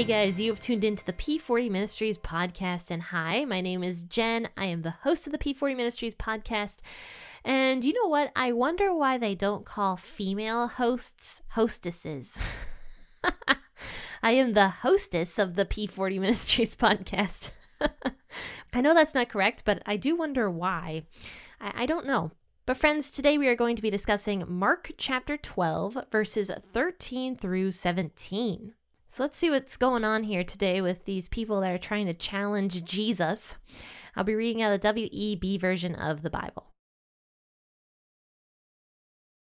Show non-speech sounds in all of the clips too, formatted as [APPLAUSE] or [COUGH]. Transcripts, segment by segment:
Hey guys, you have tuned into the P40 Ministries podcast. And hi, my name is Jen. I am the host of the P40 Ministries podcast. And you know what? I wonder why they don't call female hosts hostesses. [LAUGHS] I am the hostess of the P40 Ministries podcast. [LAUGHS] I know that's not correct, but I do wonder why. I, I don't know. But, friends, today we are going to be discussing Mark chapter 12, verses 13 through 17. So let's see what's going on here today with these people that are trying to challenge Jesus. I'll be reading out the WEB version of the Bible.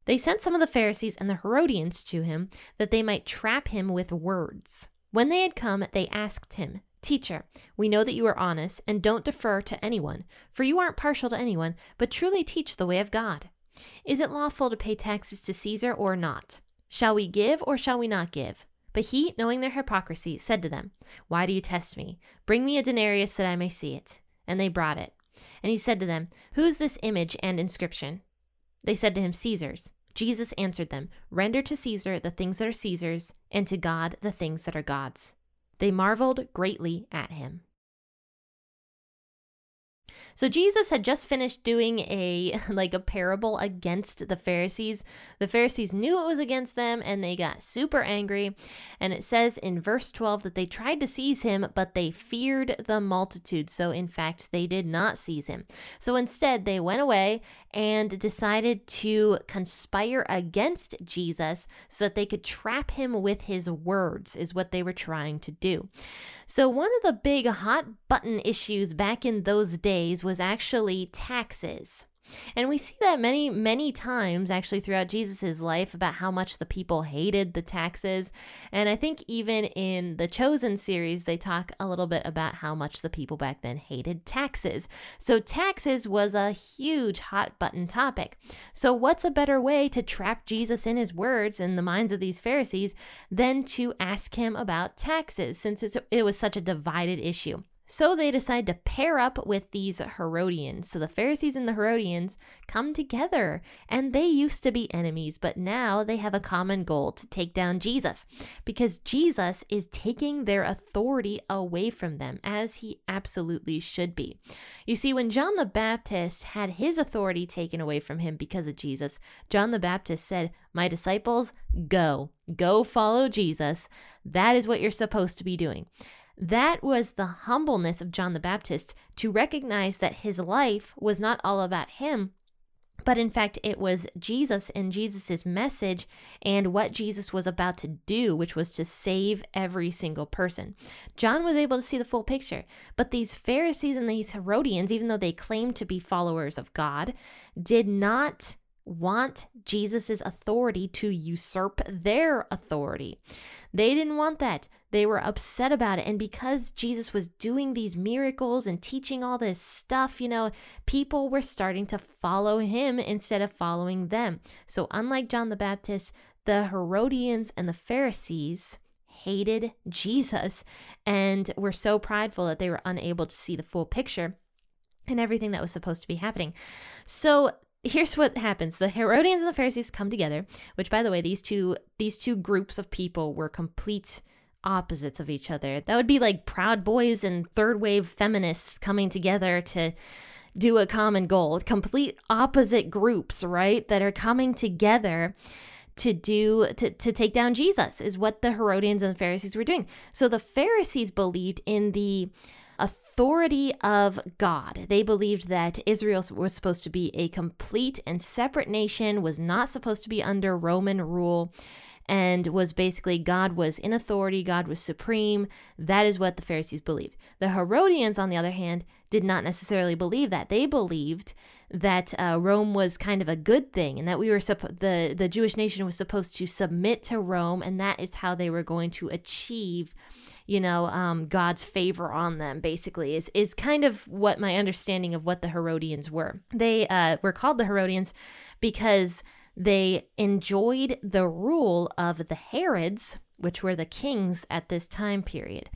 They sent some of the Pharisees and the Herodians to him that they might trap him with words. When they had come, they asked him, Teacher, we know that you are honest and don't defer to anyone, for you aren't partial to anyone, but truly teach the way of God. Is it lawful to pay taxes to Caesar or not? Shall we give or shall we not give? But he, knowing their hypocrisy, said to them, Why do you test me? Bring me a denarius that I may see it. And they brought it. And he said to them, Who is this image and inscription? They said to him, Caesar's. Jesus answered them, Render to Caesar the things that are Caesar's, and to God the things that are God's. They marveled greatly at him. So Jesus had just finished doing a [LAUGHS] like a parable against the Pharisees. The Pharisees knew it was against them and they got super angry. And it says in verse 12 that they tried to seize him, but they feared the multitude. So in fact, they did not seize him. So instead, they went away and decided to conspire against Jesus so that they could trap him with his words is what they were trying to do. So one of the big hot button issues back in those days was actually taxes. And we see that many, many times actually throughout Jesus' life about how much the people hated the taxes. And I think even in the Chosen series, they talk a little bit about how much the people back then hated taxes. So, taxes was a huge hot button topic. So, what's a better way to trap Jesus in his words in the minds of these Pharisees than to ask him about taxes, since it was such a divided issue? So they decide to pair up with these Herodians. So the Pharisees and the Herodians come together, and they used to be enemies, but now they have a common goal to take down Jesus because Jesus is taking their authority away from them, as he absolutely should be. You see, when John the Baptist had his authority taken away from him because of Jesus, John the Baptist said, My disciples, go, go follow Jesus. That is what you're supposed to be doing. That was the humbleness of John the Baptist to recognize that his life was not all about him, but in fact, it was Jesus and Jesus' message and what Jesus was about to do, which was to save every single person. John was able to see the full picture, but these Pharisees and these Herodians, even though they claimed to be followers of God, did not want Jesus' authority to usurp their authority. They didn't want that. They were upset about it. And because Jesus was doing these miracles and teaching all this stuff, you know, people were starting to follow him instead of following them. So, unlike John the Baptist, the Herodians and the Pharisees hated Jesus and were so prideful that they were unable to see the full picture and everything that was supposed to be happening. So here's what happens. The herodians and the pharisees come together which by the way these two these two groups of people were complete opposites of each other. That would be like proud boys and third wave feminists coming together to do a common goal. Complete opposite groups right that are coming together to do to, to take down jesus is what the herodians and the pharisees were doing. So the pharisees believed in the authority of God. They believed that Israel was supposed to be a complete and separate nation, was not supposed to be under Roman rule. and was basically God was in authority, God was supreme. That is what the Pharisees believed. The Herodians, on the other hand, did not necessarily believe that. They believed that uh, Rome was kind of a good thing, and that we were supp- the the Jewish nation was supposed to submit to Rome, and that is how they were going to achieve, you know, um, God's favor on them. Basically, is is kind of what my understanding of what the Herodians were. They uh, were called the Herodians because they enjoyed the rule of the Herods, which were the kings at this time period.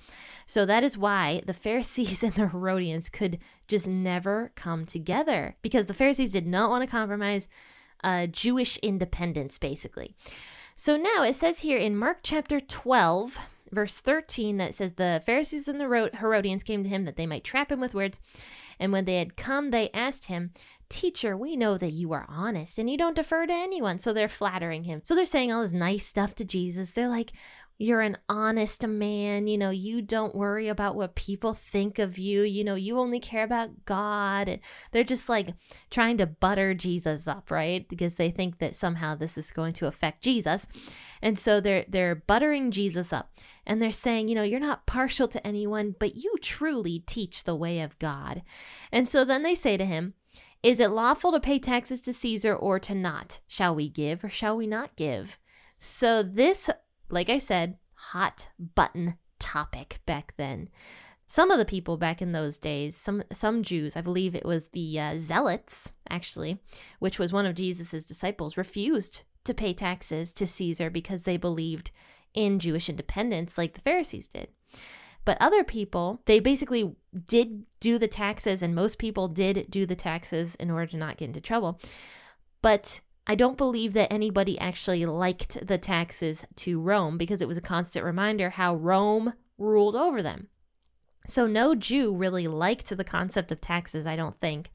So that is why the Pharisees [LAUGHS] and the Herodians could just never come together because the Pharisees did not want to compromise uh, Jewish independence, basically. So now it says here in Mark chapter 12, verse 13, that says, The Pharisees and the Herodians came to him that they might trap him with words. And when they had come, they asked him, Teacher, we know that you are honest and you don't defer to anyone. So they're flattering him. So they're saying all this nice stuff to Jesus. They're like, You're an honest man. You know, you don't worry about what people think of you. You know, you only care about God. And they're just like trying to butter Jesus up, right? Because they think that somehow this is going to affect Jesus. And so they're they're buttering Jesus up. And they're saying, you know, you're not partial to anyone, but you truly teach the way of God. And so then they say to him, is it lawful to pay taxes to Caesar or to not? Shall we give or shall we not give? So, this, like I said, hot button topic back then. Some of the people back in those days, some some Jews, I believe it was the uh, Zealots, actually, which was one of Jesus's disciples, refused to pay taxes to Caesar because they believed in Jewish independence, like the Pharisees did. But other people, they basically did do the taxes, and most people did do the taxes in order to not get into trouble. But I don't believe that anybody actually liked the taxes to Rome because it was a constant reminder how Rome ruled over them. So no Jew really liked the concept of taxes, I don't think.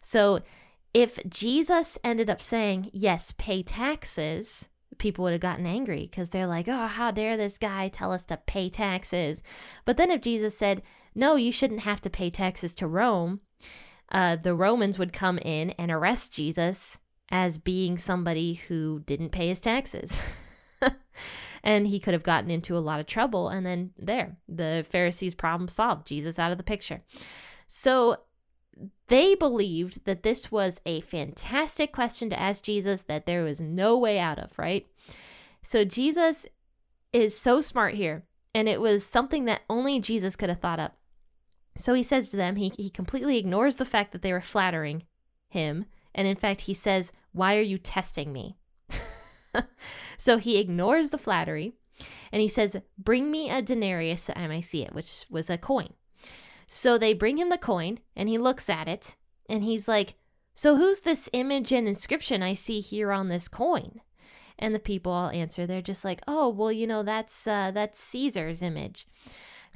So if Jesus ended up saying, yes, pay taxes, people would have gotten angry because they're like, oh, how dare this guy tell us to pay taxes? But then if Jesus said, no, you shouldn't have to pay taxes to Rome, uh, the Romans would come in and arrest Jesus as being somebody who didn't pay his taxes. [LAUGHS] and he could have gotten into a lot of trouble. And then there, the Pharisees' problem solved, Jesus out of the picture. So they believed that this was a fantastic question to ask Jesus that there was no way out of, right? So Jesus is so smart here, and it was something that only Jesus could have thought up. So he says to them, he, he completely ignores the fact that they were flattering him. And in fact, he says, Why are you testing me? [LAUGHS] so he ignores the flattery and he says, Bring me a denarius that I may see it, which was a coin. So they bring him the coin and he looks at it and he's like, So who's this image and inscription I see here on this coin? And the people all answer, they're just like, Oh, well, you know, that's uh, that's Caesar's image.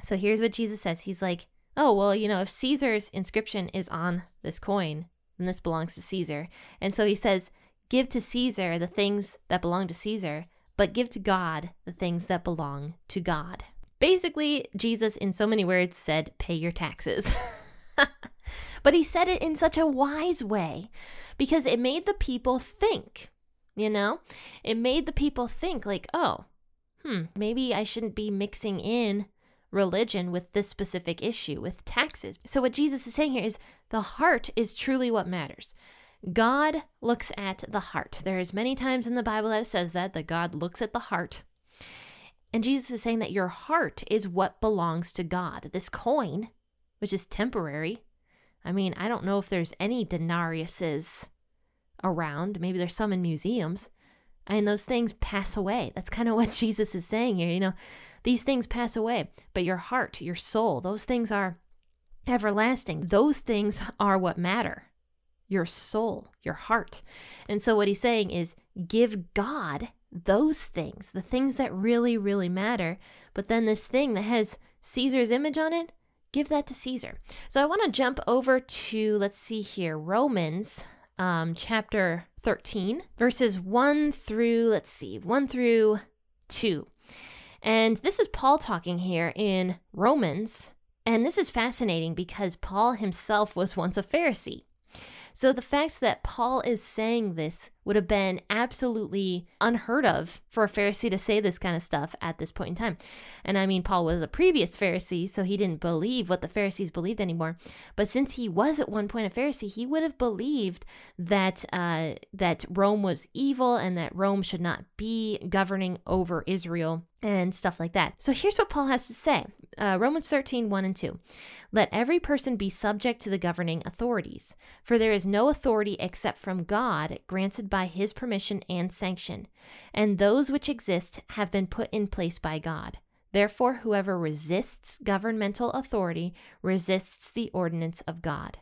So here's what Jesus says. He's like, Oh, well, you know, if Caesar's inscription is on this coin, then this belongs to Caesar. And so he says, Give to Caesar the things that belong to Caesar, but give to God the things that belong to God. Basically, Jesus, in so many words, said, Pay your taxes. [LAUGHS] but he said it in such a wise way because it made the people think, you know? It made the people think, like, oh, hmm, maybe I shouldn't be mixing in religion with this specific issue, with taxes. So, what Jesus is saying here is the heart is truly what matters. God looks at the heart. There's many times in the Bible that it says that, that God looks at the heart. And Jesus is saying that your heart is what belongs to God. This coin, which is temporary, I mean, I don't know if there's any denariuses around. Maybe there's some in museums. And those things pass away. That's kind of what [LAUGHS] Jesus is saying here. You know, these things pass away, but your heart, your soul, those things are everlasting. Those things are what matter your soul, your heart. And so, what he's saying is give God those things, the things that really, really matter. But then this thing that has Caesar's image on it, give that to Caesar. So I want to jump over to, let's see here, Romans um, chapter 13, verses 1 through, let's see, 1 through 2. And this is Paul talking here in Romans. And this is fascinating because Paul himself was once a Pharisee. So the fact that Paul is saying this would have been absolutely unheard of for a Pharisee to say this kind of stuff at this point in time. And I mean, Paul was a previous Pharisee, so he didn't believe what the Pharisees believed anymore. But since he was at one point a Pharisee, he would have believed that uh, that Rome was evil and that Rome should not be governing over Israel and stuff like that. So here's what Paul has to say uh, Romans 13, 1 and 2. Let every person be subject to the governing authorities, for there is no authority except from God, granted by his permission and sanction, and those which exist have been put in place by God. Therefore, whoever resists governmental authority resists the ordinance of God.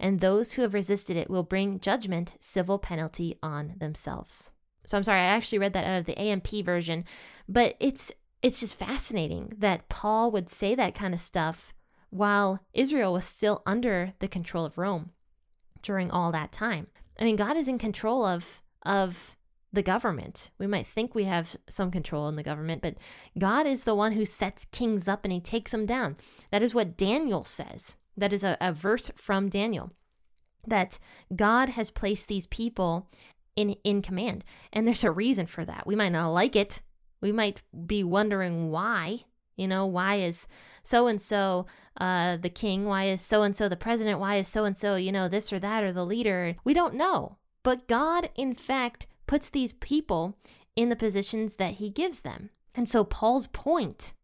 And those who have resisted it will bring judgment, civil penalty on themselves. So I'm sorry, I actually read that out of the AMP version, but it's it's just fascinating that Paul would say that kind of stuff while Israel was still under the control of Rome during all that time. I mean, God is in control of of the government. We might think we have some control in the government, but God is the one who sets kings up and he takes them down. That is what Daniel says. That is a, a verse from Daniel that God has placed these people in in command. And there's a reason for that. We might not like it. We might be wondering why. You know, why is so and so the king? Why is so and so the president? Why is so and so, you know, this or that or the leader? We don't know. But God, in fact, puts these people in the positions that he gives them. And so Paul's point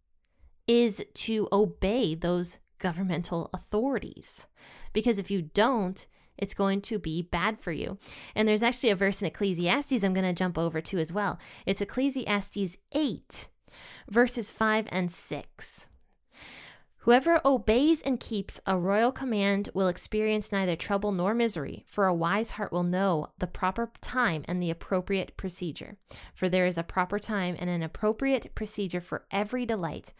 is to obey those governmental authorities. Because if you don't, it's going to be bad for you. And there's actually a verse in Ecclesiastes I'm going to jump over to as well. It's Ecclesiastes 8, verses 5 and 6. Whoever obeys and keeps a royal command will experience neither trouble nor misery, for a wise heart will know the proper time and the appropriate procedure. For there is a proper time and an appropriate procedure for every delight,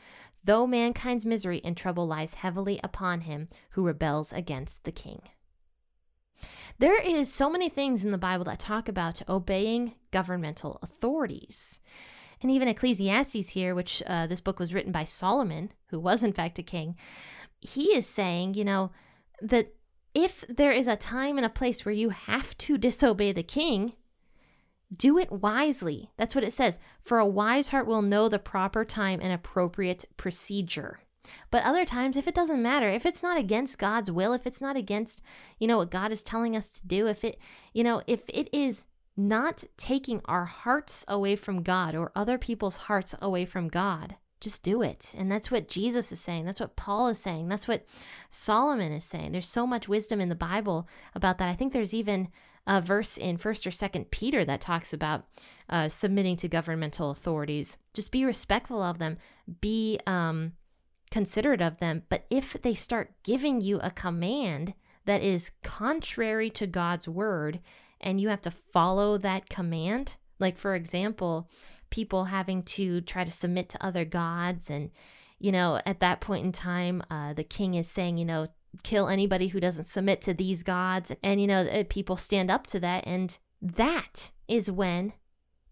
though mankind's misery and trouble lies heavily upon him who rebels against the king. There is so many things in the Bible that talk about obeying governmental authorities. And even Ecclesiastes here, which uh, this book was written by Solomon, who was in fact a king, he is saying, you know, that if there is a time and a place where you have to disobey the king, do it wisely. That's what it says. For a wise heart will know the proper time and appropriate procedure. But other times, if it doesn't matter, if it's not against God's will, if it's not against, you know, what God is telling us to do, if it, you know, if it is not taking our hearts away from God or other people's hearts away from God, just do it. And that's what Jesus is saying. That's what Paul is saying. That's what Solomon is saying. There's so much wisdom in the Bible about that. I think there's even a verse in 1st or 2nd Peter that talks about uh, submitting to governmental authorities. Just be respectful of them. Be, um, considerate of them. But if they start giving you a command that is contrary to God's word and you have to follow that command, like for example, people having to try to submit to other gods and you know at that point in time uh, the king is saying you know kill anybody who doesn't submit to these gods and you know uh, people stand up to that and that is when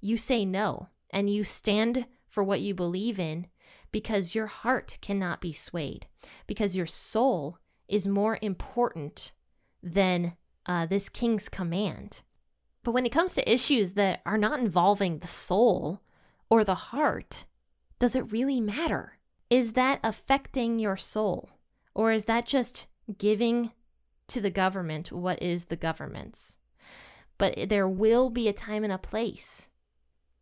you say no and you stand for what you believe in because your heart cannot be swayed, because your soul is more important than uh, this king's command. But when it comes to issues that are not involving the soul or the heart, does it really matter? Is that affecting your soul? Or is that just giving to the government what is the government's? But there will be a time and a place,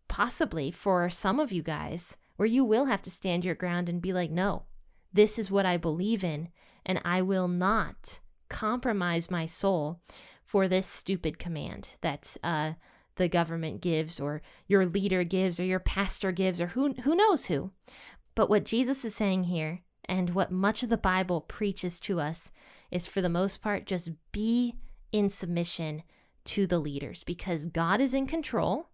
possibly for some of you guys, where you will have to stand your ground and be like, no, this is what I believe in, and I will not compromise my soul for this stupid command that uh, the government gives, or your leader gives, or your pastor gives, or who, who knows who. But what Jesus is saying here, and what much of the Bible preaches to us, is for the most part just be in submission to the leaders because God is in control.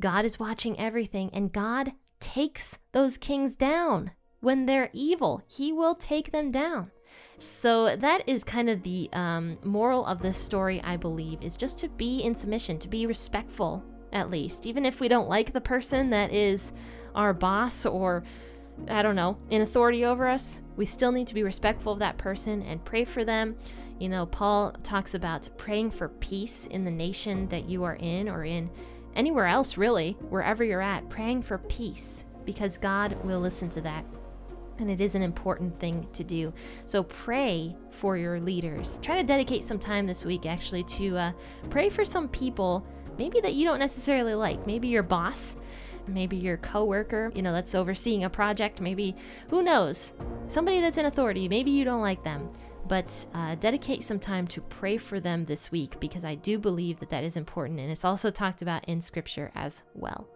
God is watching everything, and God takes those kings down. When they're evil, he will take them down. So that is kind of the um, moral of this story, I believe, is just to be in submission, to be respectful, at least. Even if we don't like the person that is our boss or I don't know, in authority over us, we still need to be respectful of that person and pray for them. You know, Paul talks about praying for peace in the nation that you are in or in anywhere else, really, wherever you're at, praying for peace because God will listen to that. And it is an important thing to do. So pray for your leaders. Try to dedicate some time this week, actually, to uh, pray for some people maybe that you don't necessarily like. Maybe your boss, maybe your coworker, you know, that's overseeing a project. Maybe, who knows? Somebody that's in authority. Maybe you don't like them but uh, dedicate some time to pray for them this week because I do believe that that is important and it's also talked about in scripture as well.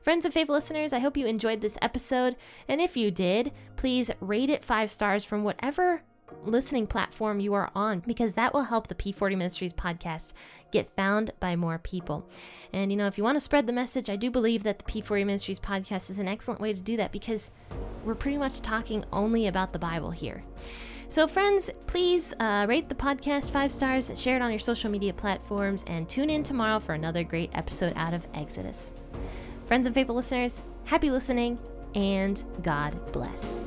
Friends and faithful listeners, I hope you enjoyed this episode. And if you did, please rate it five stars from whatever listening platform you are on because that will help the P40 Ministries podcast get found by more people. And you know, if you want to spread the message, I do believe that the P40 Ministries podcast is an excellent way to do that because we're pretty much talking only about the Bible here. So, friends, please uh, rate the podcast five stars, share it on your social media platforms, and tune in tomorrow for another great episode out of Exodus. Friends and faithful listeners, happy listening, and God bless.